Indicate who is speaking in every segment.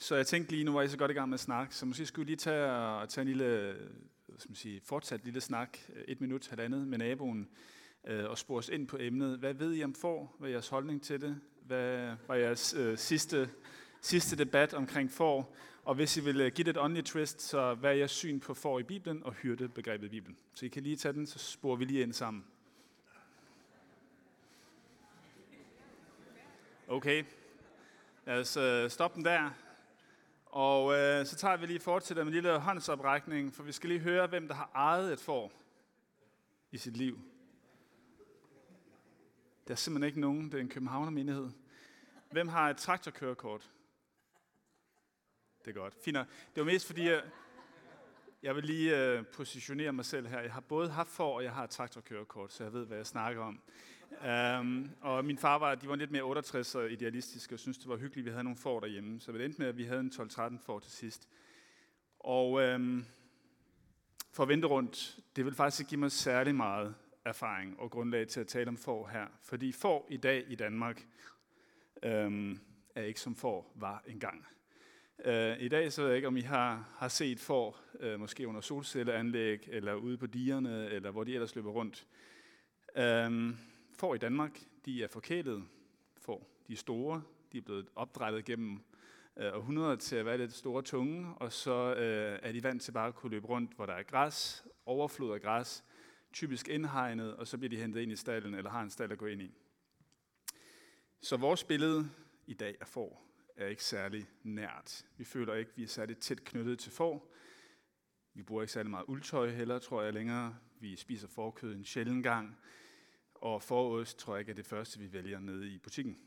Speaker 1: Så jeg tænkte lige, nu var I så godt i gang med at snakke, så måske skulle vi lige tage, og tage en lille, som skal man sige, fortsat lille snak, øh, et minut, halvandet med naboen, øh, og spore os ind på emnet. Hvad ved I om får? Hvad er jeres holdning til det? Hvad var jeres øh, sidste, sidste debat omkring får? Og hvis I vil øh, give det et åndeligt twist, så hvad er jeres syn på får i Bibelen og hyrde begrebet i Bibelen? Så I kan lige tage den, så sporer vi lige ind sammen. Okay, lad os øh, stoppe den der. Og øh, så tager vi lige fortsætter med en lille håndsoprækning, for vi skal lige høre, hvem der har ejet et får i sit liv. Der er simpelthen ikke nogen, det er en københavner menighed. Hvem har et traktorkørekort? Det er godt. Fint. Det var mest fordi, jeg, jeg vil lige øh, positionere mig selv her. Jeg har både haft for, og jeg har et traktorkørekort, så jeg ved, hvad jeg snakker om. Um, og min far var, de var lidt mere 68 og idealistiske, og syntes, det var hyggeligt, at vi havde nogle får derhjemme. Så det endte med, at vi havde en 12-13 får til sidst. Og um, for at vente rundt, det vil faktisk ikke give mig særlig meget erfaring og grundlag til at tale om får her. Fordi får i dag i Danmark um, er ikke som får var engang. Uh, I dag så ved jeg ikke, om I har, har set får, uh, måske under solcelleanlæg, eller ude på dierne, eller hvor de ellers løber rundt. Um, får i Danmark, de er forkælet får. De er store, de er blevet opdrettet gennem øh, århundreder til at være lidt store tunge, og så øh, er de vant til bare at kunne løbe rundt, hvor der er græs, overflod af græs, typisk indhegnet, og så bliver de hentet ind i stallen, eller har en stald at gå ind i. Så vores billede i dag af får er ikke særlig nært. Vi føler ikke, vi er særlig tæt knyttet til får. Vi bruger ikke særlig meget uldtøj heller, tror jeg længere. Vi spiser forkød en sjælden gang. Og forost tror jeg ikke er det første, vi vælger nede i butikken.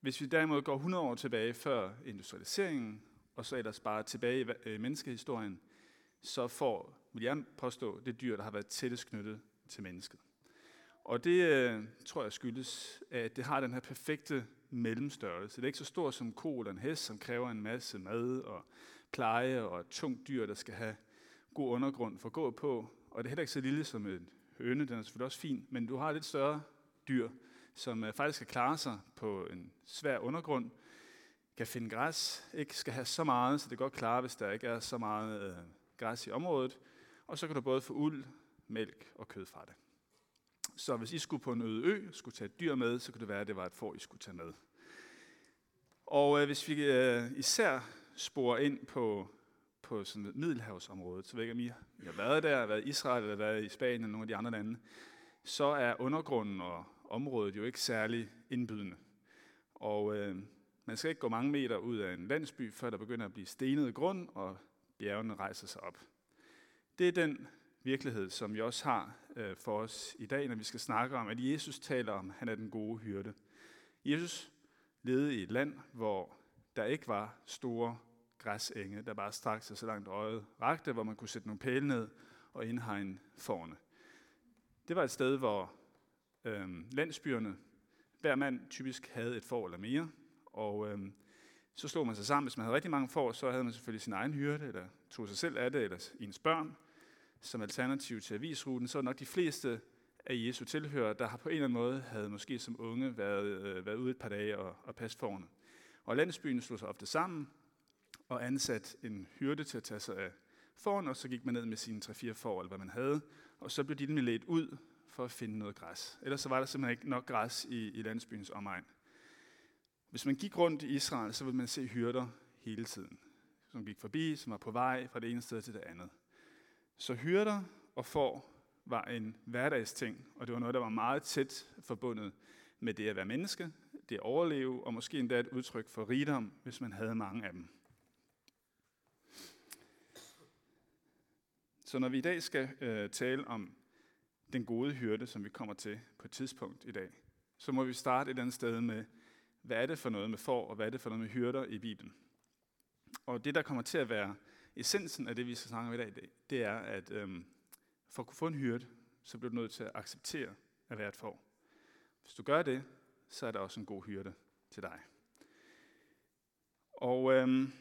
Speaker 1: Hvis vi derimod går 100 år tilbage før industrialiseringen, og så ellers bare tilbage i øh, menneskehistorien, så får, vil jeg påstå, det dyr, der har været tættest knyttet til mennesket. Og det øh, tror jeg skyldes, at det har den her perfekte mellemstørrelse. Det er ikke så stort som ko eller en hest, som kræver en masse mad og pleje og et tungt dyr, der skal have god undergrund for at gå på. Og det er heller ikke så lille som et høne, den er selvfølgelig også fin, men du har et lidt større dyr, som øh, faktisk skal klare sig på en svær undergrund, kan finde græs, ikke skal have så meget, så det godt klare, hvis der ikke er så meget øh, græs i området, og så kan du både få uld, mælk og kød fra det. Så hvis I skulle på en øde ø, skulle tage et dyr med, så kunne det være, at det var et får, I skulle tage med. Og øh, hvis vi øh, især sporer ind på på sådan Middelhavsområdet, så ved jeg ikke, om I har været der, været i Israel eller været i Spanien eller nogle af de andre lande, så er undergrunden og området jo ikke særlig indbydende. Og øh, man skal ikke gå mange meter ud af en landsby, før der begynder at blive stenet grund, og bjergene rejser sig op. Det er den virkelighed, som vi også har øh, for os i dag, når vi skal snakke om, at Jesus taler om, at han er den gode hyrde. Jesus levede i et land, hvor der ikke var store græsenge, der bare strakte sig så langt øjet rakte, hvor man kunne sætte nogle pæle ned og indhegne forne. Det var et sted, hvor øhm, landsbyerne, hver mand typisk havde et får eller mere, og øhm, så slog man sig sammen. Hvis man havde rigtig mange får, så havde man selvfølgelig sin egen hyrde, eller tog sig selv af det, eller ens børn, som alternativ til avisruten. Så er nok de fleste af Jesu tilhører, der har på en eller anden måde havde måske som unge været, øh, været ude et par dage og, og passe forne. Og landsbyen slog sig ofte sammen, og ansat en hyrde til at tage sig af foran, og så gik man ned med sine 3-4 får, eller hvad man havde, og så blev de nemlig ledt ud for at finde noget græs. Ellers så var der simpelthen ikke nok græs i, i landsbyens omegn. Hvis man gik rundt i Israel, så ville man se hyrder hele tiden, som gik forbi, som var på vej fra det ene sted til det andet. Så hyrder og får var en hverdagsting, og det var noget, der var meget tæt forbundet med det at være menneske, det at overleve, og måske endda et udtryk for rigdom, hvis man havde mange af dem. Så når vi i dag skal øh, tale om den gode hyrde, som vi kommer til på et tidspunkt i dag, så må vi starte et andet sted med, hvad er det for noget med får, og hvad er det for noget med hyrder i Bibelen. Og det, der kommer til at være essensen af det, vi skal snakke om i dag, det er, at øhm, for at kunne få en hyrde, så bliver du nødt til at acceptere at være et får. Hvis du gør det, så er der også en god hyrde til dig. Og øhm,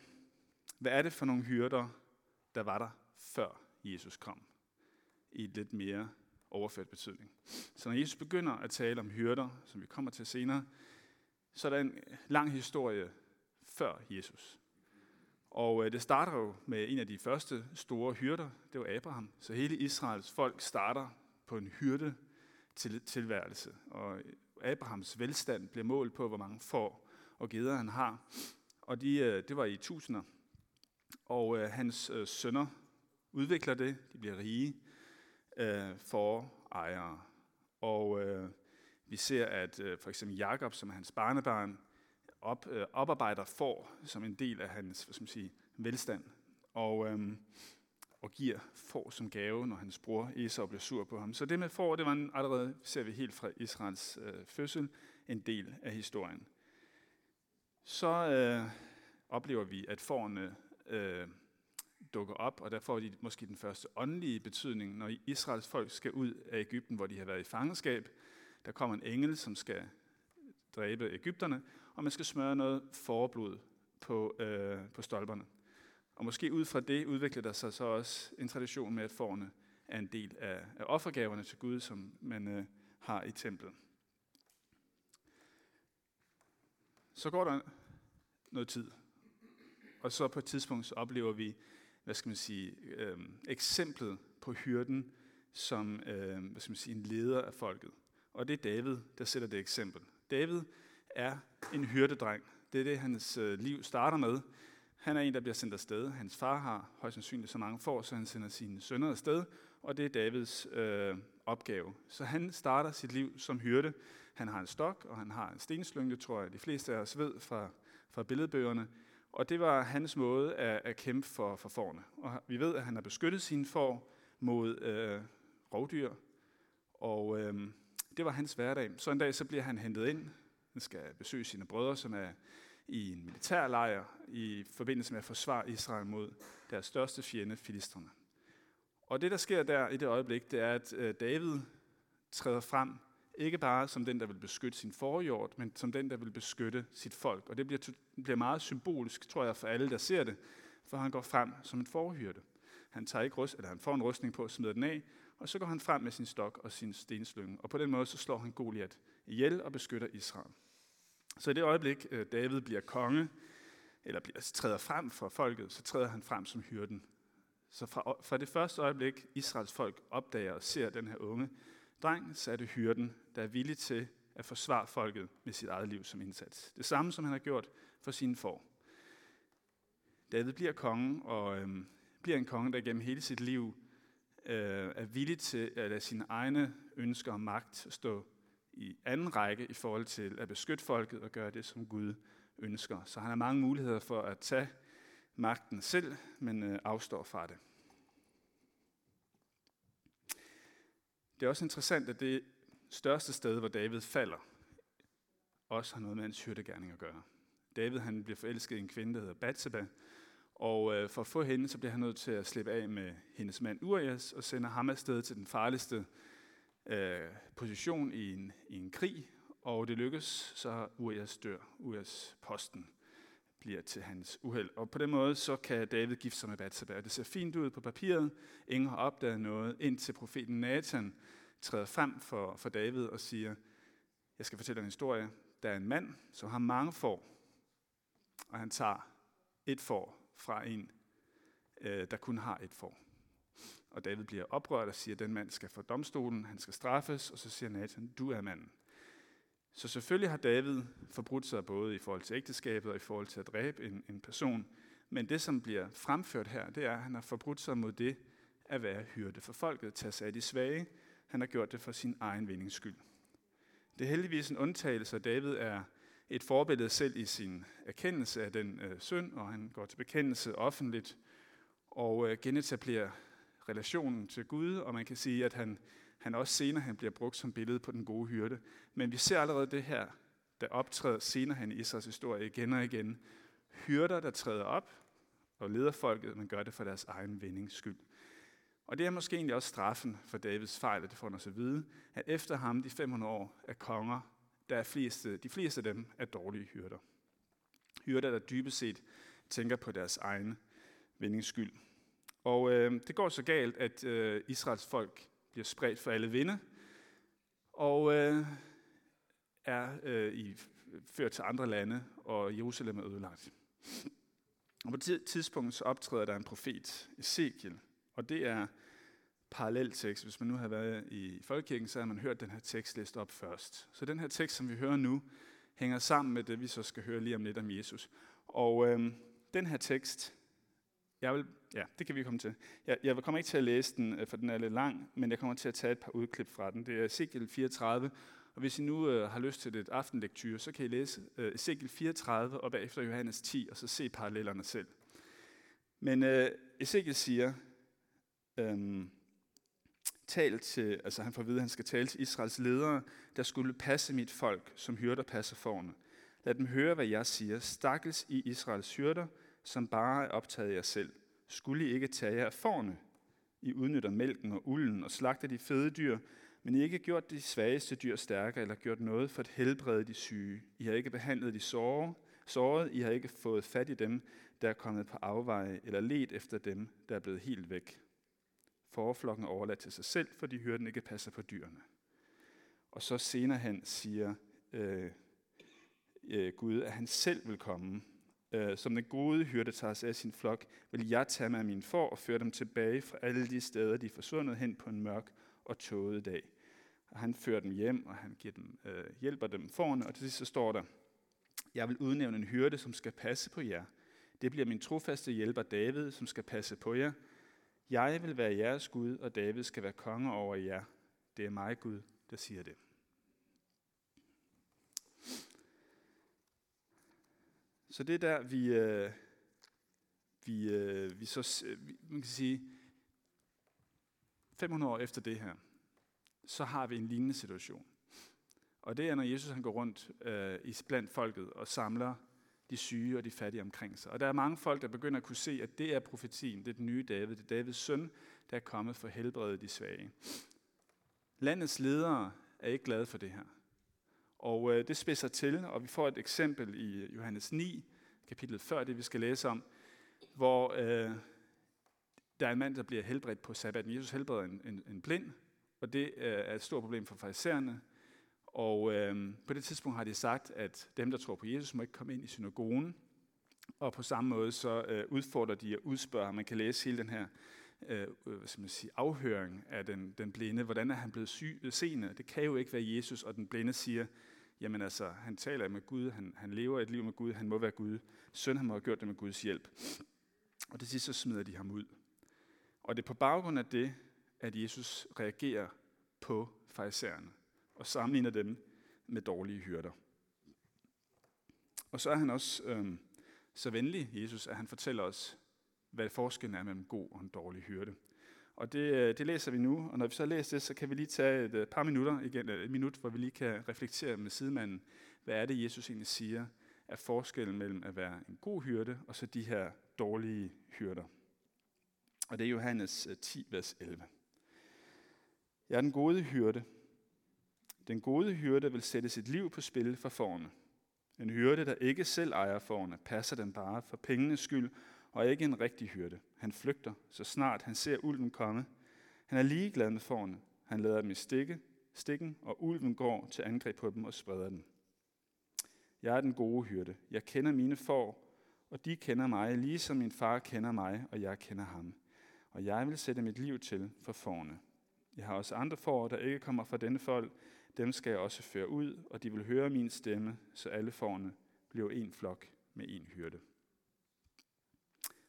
Speaker 1: hvad er det for nogle hyrder, der var der før Jesus kom, i lidt mere overført betydning. Så når Jesus begynder at tale om hyrder, som vi kommer til senere, så er der en lang historie før Jesus. Og øh, det starter jo med en af de første store hyrder, det var Abraham. Så hele Israels folk starter på en hyrde tilværelse. Og øh, Abrahams velstand bliver målt på, hvor mange får og geder han har. Og de, øh, det var i tusinder. Og hans sønner udvikler det, de bliver rige øh, for ejere. Og øh, vi ser, at øh, for eksempel Jakob, som er hans barnebarn, op, øh, oparbejder får som en del af hans hvad skal man sige, velstand. Og, øh, og giver får som gave, når hans bror Esau bliver sur på ham. Så det med får, det var en, allerede, ser vi helt fra Israels øh, fødsel, en del af historien. Så øh, oplever vi, at fårene øh, dukker op, og der får de måske den første åndelige betydning, når Israels folk skal ud af Ægypten, hvor de har været i fangenskab. Der kommer en engel, som skal dræbe Ægypterne, og man skal smøre noget forblod på, øh, på stolperne. Og måske ud fra det udvikler der sig så også en tradition med, at forne er en del af, af offergaverne til Gud, som man øh, har i templet. Så går der noget tid, og så på et tidspunkt så oplever vi, hvad skal man sige, øh, eksemplet på hyrden som øh, hvad skal man sige, en leder af folket. Og det er David, der sætter det eksempel. David er en hyrdedreng. Det er det, hans øh, liv starter med. Han er en, der bliver sendt afsted. Hans far har højst sandsynligt så mange får, så han sender sine sønner afsted, og det er Davids øh, opgave. Så han starter sit liv som hyrde. Han har en stok, og han har en stenslynge, tror jeg, de fleste af os ved fra, fra billedbøgerne. Og det var hans måde at, at kæmpe for, for forne. Og vi ved, at han har beskyttet sine får mod øh, rovdyr, og øh, det var hans hverdag. Så en dag så bliver han hentet ind. Han skal besøge sine brødre, som er i en militærlejr i forbindelse med at forsvare Israel mod deres største fjende, filisterne. Og det, der sker der i det øjeblik, det er, at øh, David træder frem, ikke bare som den, der vil beskytte sin forjord, men som den, der vil beskytte sit folk. Og det bliver, bliver meget symbolisk, tror jeg, for alle, der ser det, for han går frem som en forhyrte. Han, tager ikke rust, eller han får en rustning på og smider den af, og så går han frem med sin stok og sin stenslynge. Og på den måde så slår han Goliat ihjel og beskytter Israel. Så i det øjeblik, øh, David bliver konge, eller bliver, træder frem for folket, så træder han frem som hyrden. Så fra, fra det første øjeblik, Israels folk opdager og ser den her unge dreng, satte er det hyrden, der er villig til at forsvare folket med sit eget liv som indsats. Det samme, som han har gjort for sine får. David bliver konge, og øhm, bliver en konge, der gennem hele sit liv øh, er villig til at lade sine egne ønsker og magt stå i anden række i forhold til at beskytte folket og gøre det, som Gud ønsker. Så han har mange muligheder for at tage magten selv, men øh, afstår fra det. Det er også interessant, at det største sted, hvor David falder, også har noget med hans hyrdegærning at gøre. David han bliver forelsket i en kvinde, der hedder Bathsheba, og øh, for at få hende, så bliver han nødt til at slippe af med hendes mand Urias og sender ham afsted til den farligste øh, position i en, i en krig, og det lykkes, så Urias dør. Urias posten bliver til hans uheld. Og på den måde, så kan David gifte sig med Bathsheba. Det ser fint ud på papiret. Ingen har opdaget noget, indtil profeten Nathan træder frem for, for David og siger, jeg skal fortælle en historie. Der er en mand, som har mange får, og han tager et får fra en, øh, der kun har et får. Og David bliver oprørt og siger, at den mand skal for domstolen, han skal straffes, og så siger Nathan, du er manden. Så selvfølgelig har David forbrudt sig både i forhold til ægteskabet og i forhold til at dræbe en, en person. Men det, som bliver fremført her, det er, at han har forbrudt sig mod det at være hyrde for folket, tage sig af de svage. Han har gjort det for sin egen vindings skyld. Det er heldigvis en undtagelse, at David er et forbillede selv i sin erkendelse af den øh, synd, og han går til bekendelse offentligt og øh, genetablerer relationen til Gud, og man kan sige, at han, han også senere han bliver brugt som billede på den gode hyrde. Men vi ser allerede det her, der optræder senere han i Israels historie igen og igen. Hyrder, der træder op og leder folket, men gør det for deres egen vindings skyld. Og det er måske egentlig også straffen for Davids fejl, at det får os at vide, at efter ham, de 500 år af konger, der er fleste, de fleste af dem er dårlige hyrder. Hyrder, der dybest set tænker på deres egen vindings skyld. Og øh, det går så galt, at øh, Israels folk bliver spredt for alle vinde, og øh, er øh, i, ført til andre lande, og Jerusalem er ødelagt. Og på det tidspunkt så optræder der en profet, Ezekiel, og det er paralleltekst. Hvis man nu har været i folkekirken, så har man hørt den her tekst læst op først. Så den her tekst, som vi hører nu, hænger sammen med det, vi så skal høre lige om lidt om Jesus. Og øh, den her tekst, jeg vil, ja, det kan vi komme til. Jeg, jeg kommer ikke til at læse den, øh, for den er lidt lang, men jeg kommer til at tage et par udklip fra den. Det er Ezekiel 34, og hvis I nu øh, har lyst til et aftenlektyr, så kan I læse øh, Ezekiel 34 og bagefter Johannes 10, og så se parallellerne selv. Men øh, Ezekiel siger, øhm, tal til, altså han får at vide, at han skal tale til Israels ledere, der skulle passe mit folk, som hyrder passer forne. Lad dem høre, hvad jeg siger. Stakkels i Israels hyrder, som bare er optaget af jer selv. Skulle I ikke tage jer af forne? I udnytter mælken og ulden og slagter de fede dyr, men I ikke gjort de svageste dyr stærkere eller gjort noget for at helbrede de syge. I har ikke behandlet de såre, såret. I har ikke fået fat i dem, der er kommet på afveje, eller let efter dem, der er blevet helt væk. Forflokken er overladt til sig selv, fordi hyrden ikke passer på dyrene. Og så senere hen siger øh, øh, Gud, at han selv vil komme. Øh, som den gode hyrde tager sig af sin flok, vil jeg tage mig af mine får og føre dem tilbage fra alle de steder, de er forsvundet hen på en mørk og tåget dag. Og han fører dem hjem, og han giver dem, øh, hjælper dem forne, og til sidst så står der, jeg vil udnævne en hyrde, som skal passe på jer. Det bliver min trofaste hjælper David, som skal passe på jer. Jeg vil være jeres Gud, og David skal være konge over jer. Det er mig, Gud, der siger det. Så det er der, vi, øh, vi, øh, vi så, øh, man kan sige, 500 år efter det her, så har vi en lignende situation. Og det er, når Jesus han går rundt øh, i blandt folket og samler de syge og de fattige omkring sig. Og der er mange folk, der begynder at kunne se, at det er profetien, det er den nye David, det er Davids søn, der er kommet for at helbrede de svage. Landets ledere er ikke glade for det her. Og øh, det spidser til, og vi får et eksempel i øh, Johannes 9, kapitlet før det, vi skal læse om, hvor øh, der er en mand, der bliver helbredt på sabbaten. Jesus helbreder en, en, en blind, og det øh, er et stort problem for farisæerne. Og øh, på det tidspunkt har de sagt, at dem, der tror på Jesus, må ikke komme ind i synagogen. Og på samme måde så øh, udfordrer de at udspørge. Man kan læse hele den her øh, øh, hvad skal man sige, afhøring af den, den blinde. Hvordan er han blevet syg, øh, seende? Det kan jo ikke være Jesus, og den blinde siger, jamen altså, han taler med Gud, han, han lever et liv med Gud, han må være Gud. Søn, han må have gjort det med Guds hjælp. Og det sidste, så smider de ham ud. Og det er på baggrund af det, at Jesus reagerer på farisæerne og sammenligner dem med dårlige hyrder. Og så er han også øh, så venlig, Jesus, at han fortæller os, hvad forskellen er mellem god og en dårlig hyrde. Og det, øh, det læser vi nu, og når vi så læser det, så kan vi lige tage et øh, par minutter, igen øh, et minut, hvor vi lige kan reflektere med sidemanden, hvad er det, Jesus egentlig siger, er forskellen mellem at være en god hyrde, og så de her dårlige hyrder. Og det er Johannes 10, vers 11. Jeg er den gode hyrde. Den gode hyrde vil sætte sit liv på spil for forne. En hyrde, der ikke selv ejer forne, passer den bare for pengenes skyld, og ikke en rigtig hyrde. Han flygter, så snart han ser ulven komme. Han er ligeglad med forne. Han lader dem i stikke, stikken, og ulven går til angreb på dem og spreder dem. Jeg er den gode hyrde. Jeg kender mine får, og de kender mig, ligesom min far kender mig, og jeg kender ham. Og jeg vil sætte mit liv til for forne. Jeg har også andre får, der ikke kommer fra denne folk. Dem skal jeg også føre ud, og de vil høre min stemme, så alle forne bliver en flok med en hyrde.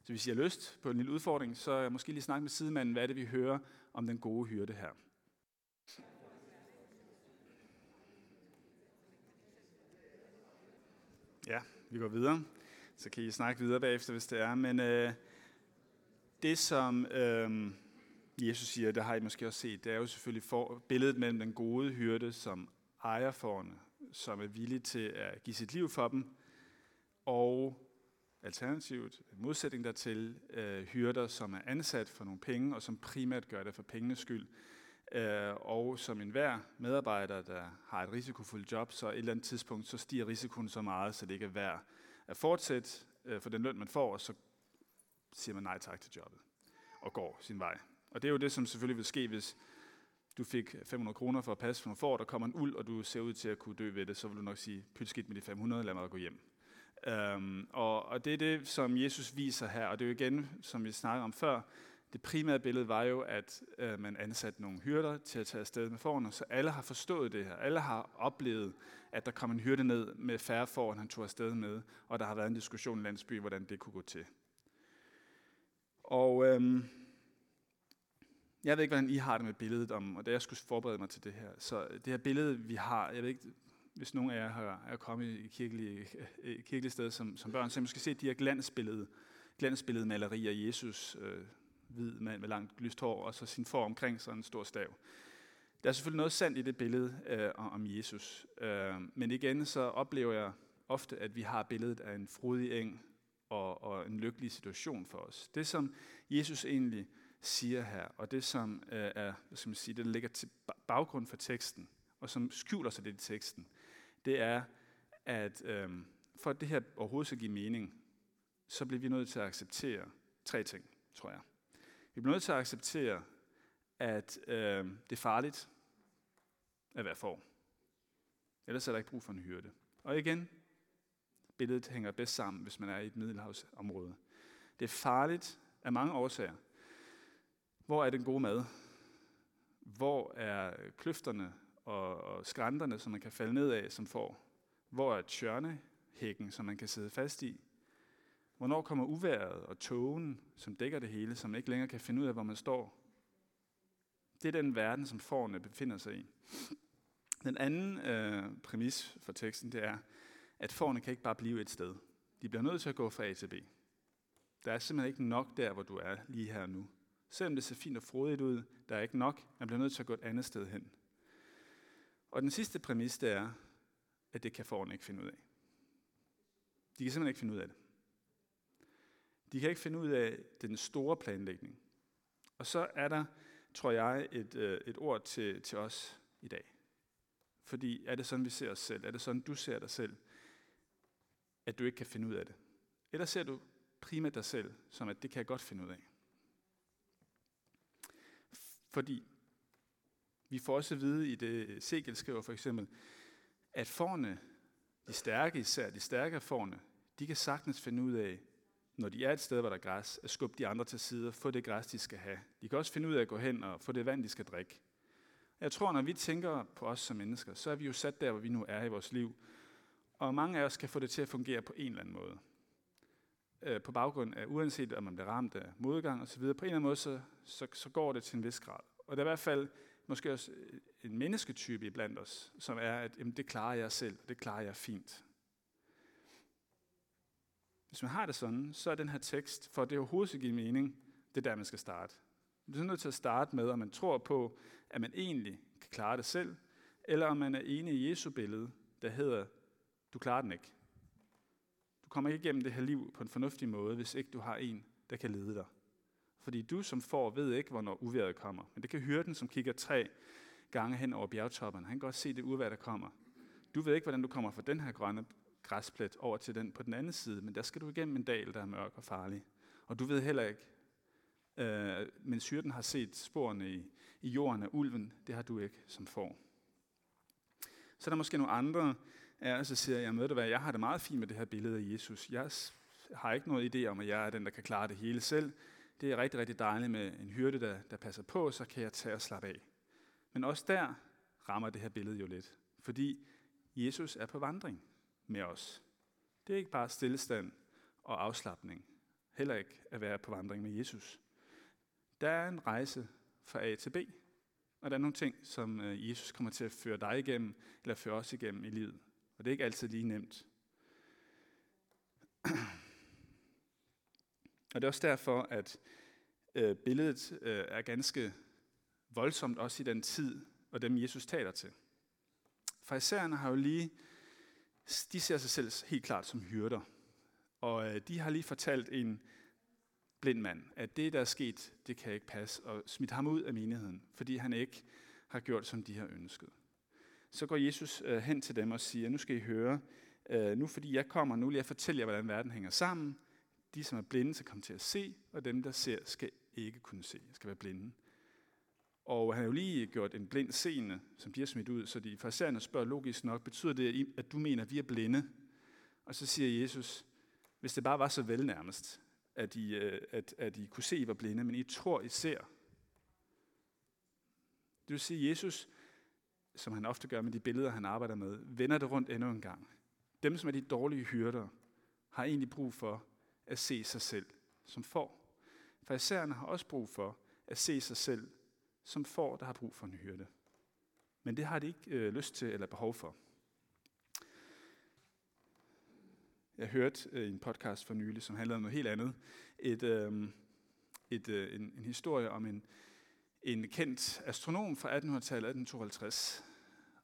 Speaker 1: Så hvis I har lyst på en lille udfordring, så jeg måske lige snakke med sidemanden, hvad er det, vi hører om den gode hyrde her. Ja, vi går videre. Så kan I snakke videre bagefter, hvis det er. Men øh, det, som øh, Jesus siger, det har I måske også set, det er jo selvfølgelig for, billedet mellem den gode hyrde, som ejer forne, som er villig til at give sit liv for dem, og alternativt modsætning dertil, øh, hyrder, som er ansat for nogle penge, og som primært gør det for pengenes skyld, øh, og som enhver medarbejder, der har et risikofuldt job, så et eller andet tidspunkt, så stiger risikoen så meget, så det ikke er værd at fortsætte øh, for den løn, man får, og så siger man nej tak til jobbet, og går sin vej. Og det er jo det, som selvfølgelig vil ske, hvis du fik 500 kroner for at passe for nogle får, der kommer en uld, og du ser ud til at kunne dø ved det, så vil du nok sige, pyt skidt med de 500, lad mig gå hjem. Øhm, og, og det er det, som Jesus viser her, og det er jo igen, som vi snakkede om før, det primære billede var jo, at øh, man ansatte nogle hyrder til at tage afsted med forerne, så alle har forstået det her. Alle har oplevet, at der kom en hyrde ned med færre får, han tog afsted med, og der har været en diskussion i landsby, hvordan det kunne gå til. Og øhm, jeg ved ikke, hvordan I har det med billedet om, og da jeg skulle forberede mig til det her, så det her billede, vi har, jeg ved ikke, hvis nogen af jer har, er kommet i kirkelige, øh, kirkelige steder som, som børn, så I måske se de her glansbillede, glansbillede malerier af Jesus, øh, hvid mand med langt lyst hår, og så sin for omkring sådan en stor stav. Der er selvfølgelig noget sandt i det billede øh, om Jesus, øh, men igen så oplever jeg ofte, at vi har billedet af en frodig eng og, og en lykkelig situation for os. Det som Jesus egentlig siger her, og det som øh, er, hvad skal man sige, det der ligger til baggrund for teksten, og som skjuler sig lidt i teksten, det er, at øh, for at det her overhovedet skal give mening, så bliver vi nødt til at acceptere tre ting, tror jeg. Vi bliver nødt til at acceptere, at øh, det er farligt at være for. Ellers er der ikke brug for en hyrde. Og igen, billedet hænger bedst sammen, hvis man er i et middelhavsområde. Det er farligt af mange årsager. Hvor er den gode mad? Hvor er kløfterne og, og skrænterne, som man kan falde ned af som får? Hvor er tjørnehækken, som man kan sidde fast i? Hvornår kommer uværet og togen, som dækker det hele, som ikke længere kan finde ud af, hvor man står? Det er den verden, som forerne befinder sig i. Den anden øh, præmis for teksten, det er, at forerne kan ikke bare blive et sted. De bliver nødt til at gå fra A til B. Der er simpelthen ikke nok der, hvor du er lige her nu. Selvom det ser fint og frodigt ud, der er ikke nok. Man bliver nødt til at gå et andet sted hen. Og den sidste præmis, det er, at det kan forerne ikke finde ud af. De kan simpelthen ikke finde ud af det. De kan ikke finde ud af den store planlægning. Og så er der, tror jeg, et, øh, et ord til, til os i dag. Fordi er det sådan, vi ser os selv? Er det sådan, du ser dig selv? At du ikke kan finde ud af det? Eller ser du primært dig selv, som at det kan jeg godt finde ud af? Fordi vi får også at vide i det Segel skriver for eksempel, at forne, de stærke især, de stærke forne, de kan sagtens finde ud af, når de er et sted, hvor der er græs, at skubbe de andre til side og få det græs, de skal have. De kan også finde ud af at gå hen og få det vand, de skal drikke. Jeg tror, når vi tænker på os som mennesker, så er vi jo sat der, hvor vi nu er i vores liv. Og mange af os kan få det til at fungere på en eller anden måde. Øh, på baggrund af, uanset om man bliver ramt af modgang osv., på en eller anden måde, så, så, så går det til en vis grad. Og der er i hvert fald måske også øh, en mennesketype iblandt os, som er, at jamen, det klarer jeg selv, og det klarer jeg fint. Hvis man har det sådan, så er den her tekst, for det overhovedet skal give mening, det er der, man skal starte. Man er nødt til at starte med, om man tror på, at man egentlig kan klare det selv, eller om man er enig i Jesu billede, der hedder, du klarer den ikke. Du kommer ikke igennem det her liv på en fornuftig måde, hvis ikke du har en, der kan lede dig. Fordi du som får ved ikke, hvornår uværet kommer. Men det kan hyrden, som kigger tre gange hen over bjergtoppen. Han kan godt se det uvær, der kommer. Du ved ikke, hvordan du kommer fra den her grønne græsplet over til den på den anden side, men der skal du igennem en dal, der er mørk og farlig. Og du ved heller ikke, øh, mens hyrden har set sporene i, i jorden af ulven, det har du ikke som får. Så er der måske nogle andre af os, der siger, jeg ved du hvad, jeg har det meget fint med det her billede af Jesus. Jeg har ikke noget idé om, at jeg er den, der kan klare det hele selv. Det er rigtig, rigtig dejligt med en hyrde, der, der passer på, så kan jeg tage og slappe af. Men også der rammer det her billede jo lidt. Fordi Jesus er på vandring med os. Det er ikke bare stillestand og afslappning. Heller ikke at være på vandring med Jesus. Der er en rejse fra A til B, og der er nogle ting, som øh, Jesus kommer til at føre dig igennem, eller føre os igennem i livet. Og det er ikke altid lige nemt. Og det er også derfor, at øh, billedet øh, er ganske voldsomt også i den tid, og dem Jesus taler til. Farisæerne har jo lige de ser sig selv helt klart som hyrder. Og øh, de har lige fortalt en blind mand, at det, der er sket, det kan ikke passe, og smidt ham ud af menigheden, fordi han ikke har gjort, som de har ønsket. Så går Jesus øh, hen til dem og siger, nu skal I høre, øh, nu fordi jeg kommer, nu vil jeg fortælle jer, hvordan verden hænger sammen. De, som er blinde, skal komme til at se, og dem, der ser, skal ikke kunne se, skal være blinde. Og han har jo lige gjort en blind scene, som bliver smidt ud, så de farisæerne spørger logisk nok, betyder det, at du mener, at vi er blinde? Og så siger Jesus, hvis det bare var så vel nærmest, at I, øh, at, at I kunne se, at I var blinde, men I tror, I ser. Det vil sige, at Jesus, som han ofte gør med de billeder, han arbejder med, vender det rundt endnu en gang. Dem, som er de dårlige hyrder, har egentlig brug for at se sig selv som får. Farisæerne har også brug for at se sig selv som får, der har brug for en hyrde. Men det har de ikke øh, lyst til eller behov for. Jeg hørte øh, en podcast for nylig, som handlede om noget helt andet. Et, øh, et, øh, en, en historie om en, en kendt astronom fra 1800-tallet, 1852,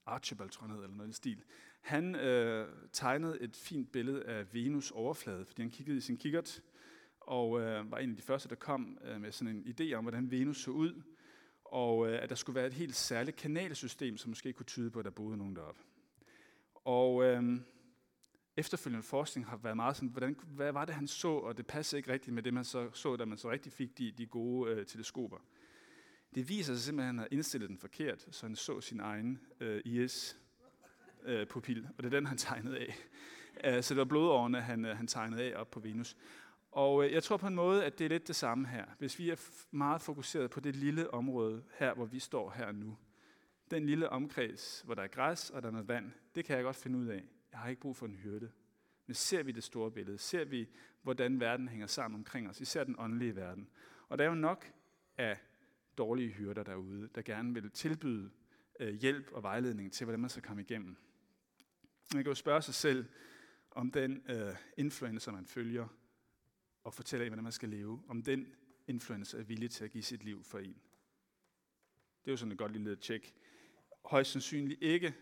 Speaker 1: Archibald, tror jeg, eller noget i stil. Han øh, tegnede et fint billede af Venus overflade, fordi han kiggede i sin kikkert, og øh, var en af de første, der kom øh, med sådan en idé om, hvordan Venus så ud, og øh, at der skulle være et helt særligt kanalsystem, som måske kunne tyde på, at der boede nogen deroppe. Og øh, efterfølgende forskning har været meget sådan, hvordan, hvad var det, han så, og det passede ikke rigtigt med det, man så, så da man så rigtig fik de, de gode øh, teleskoper. Det viser sig simpelthen, at han har indstillet den forkert, så han så sin egen øh, IS øh, og det er den, han tegnede af. Øh, så det var blodårene, han, øh, han tegnede af op på Venus. Og øh, jeg tror på en måde, at det er lidt det samme her. Hvis vi er meget fokuseret på det lille område her, hvor vi står her nu, den lille omkreds, hvor der er græs og der er noget vand, det kan jeg godt finde ud af. Jeg har ikke brug for en hyrde. Men ser vi det store billede, ser vi, hvordan verden hænger sammen omkring os, især den åndelige verden. Og der er jo nok af dårlige hyrder derude, der gerne vil tilbyde hjælp og vejledning til, hvordan man skal komme igennem. Man kan jo spørge sig selv, om den øh, influencer, man følger, og fortæller en, hvordan man skal leve, om den influencer er villig til at give sit liv for en. Det er jo sådan et godt lille tjek. Højst sandsynligt ikke.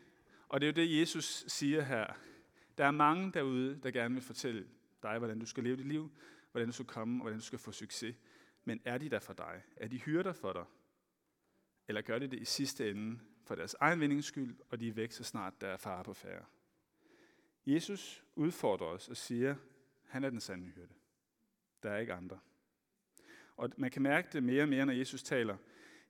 Speaker 1: Og det er jo det, Jesus siger her. Der er mange derude, der gerne vil fortælle dig, hvordan du skal leve dit liv, hvordan du skal komme, og hvordan du skal få succes. Men er de der for dig? Er de hyrder for dig? Eller gør de det i sidste ende for deres egen vindings skyld, og de er væk, så snart der er fare på færre? Jesus udfordrer os og siger, han er den sande hyrde. Der er ikke andre. Og man kan mærke det mere og mere, når Jesus taler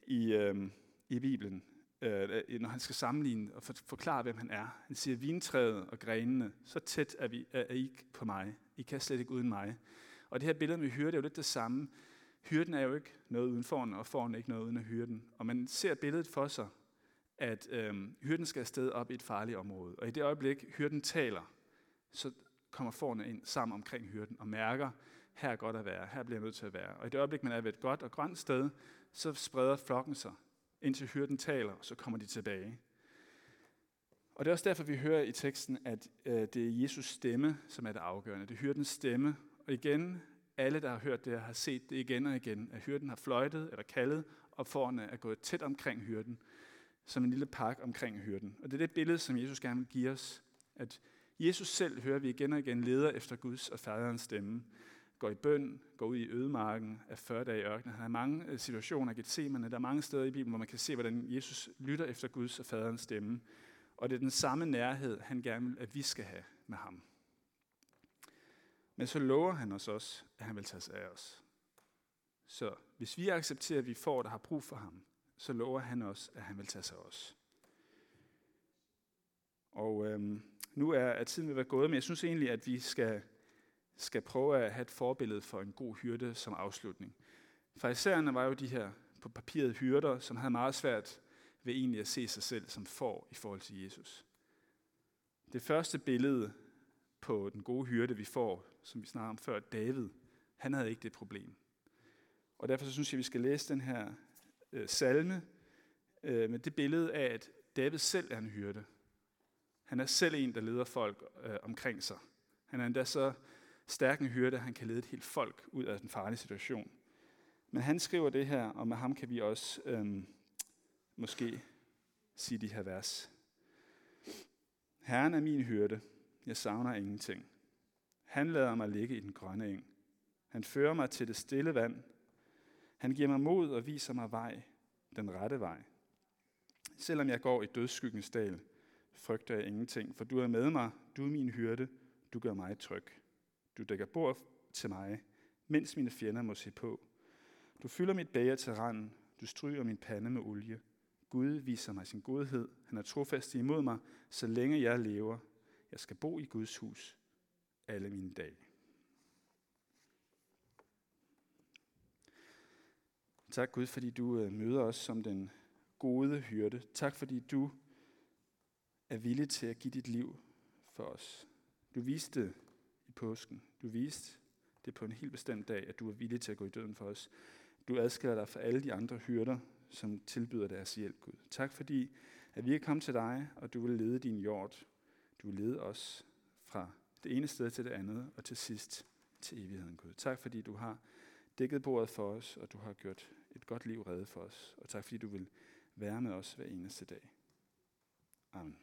Speaker 1: i, øh, i Bibelen, øh, når han skal sammenligne og forklare, hvem han er. Han siger, vintræet og grenene, så tæt er, vi, er, er I på mig. I kan slet ikke uden mig. Og det her billede med hyrde er jo lidt det samme. Hyrden er jo ikke noget uden foran, og foran er ikke noget uden at hyrden. Og man ser billedet for sig, at øhm, hyrden skal afsted op i et farligt område. Og i det øjeblik, hyrden taler, så kommer forne ind sammen omkring hyrden og mærker, her er godt at være, her bliver jeg nødt til at være. Og i det øjeblik, man er ved et godt og grønt sted, så spreder flokken sig, indtil hyrden taler, og så kommer de tilbage. Og det er også derfor, vi hører i teksten, at øh, det er Jesus stemme, som er det afgørende. Det er hyrdens stemme. Og igen, alle, der har hørt det, har set det igen og igen, at hyrden har fløjtet eller kaldet, og forne er gået tæt omkring hyrden, som en lille park omkring hyrden. Og det er det billede, som Jesus gerne vil give os, at Jesus selv, hører vi igen og igen, leder efter Guds og faderens stemme, går i bøn, går ud i ødemarken, er 40 dage i ørkenen. Han har mange øh, situationer, Gethsemane, der er mange steder i Bibelen, hvor man kan se, hvordan Jesus lytter efter Guds og faderens stemme. Og det er den samme nærhed, han gerne vil, at vi skal have med ham. Men så lover han os også, at han vil tage sig af os. Så hvis vi accepterer, at vi får, der har brug for ham, så lover han os, at han vil tage sig af os. Og øhm, nu er, er tiden ved at være gået, men jeg synes egentlig, at vi skal, skal prøve at have et forbillede for en god hyrde som afslutning. Farisæerne var jo de her på papiret hyrder, som havde meget svært ved egentlig at se sig selv som får i forhold til Jesus. Det første billede på den gode hyrde, vi får, som vi snakker om før, David, han havde ikke det problem. Og derfor så synes jeg, at vi skal læse den her øh, salme øh, med det billede af, at David selv er en hyrde. Han er selv en, der leder folk øh, omkring sig. Han er endda så stærk en hyrde, at han kan lede et helt folk ud af den farlige situation. Men han skriver det her, og med ham kan vi også øh, måske sige de her vers. Herren er min hyrde, jeg savner ingenting. Han lader mig ligge i den grønne eng. Han fører mig til det stille vand. Han giver mig mod og viser mig vej, den rette vej. Selvom jeg går i dødsskyggens dal, frygter jeg ingenting, for du er med mig, du er min hyrde, du gør mig tryg. Du dækker bord til mig, mens mine fjender må se på. Du fylder mit bager til randen, du stryger min pande med olie. Gud viser mig sin godhed, han er trofast imod mig, så længe jeg lever. Jeg skal bo i Guds hus alle mine dage. Tak Gud, fordi du øh, møder os som den gode hyrde. Tak fordi du er villig til at give dit liv for os. Du viste det i påsken. Du viste det på en helt bestemt dag, at du er villig til at gå i døden for os. Du adskiller dig fra alle de andre hyrder, som tilbyder deres hjælp, Gud. Tak fordi, at vi er kommet til dig, og du vil lede din jord. Du vil lede os fra det ene sted til det andet, og til sidst til evigheden, Gud. Tak fordi du har dækket bordet for os, og du har gjort et godt liv redde for os. Og tak fordi du vil være med os hver eneste dag. Amen.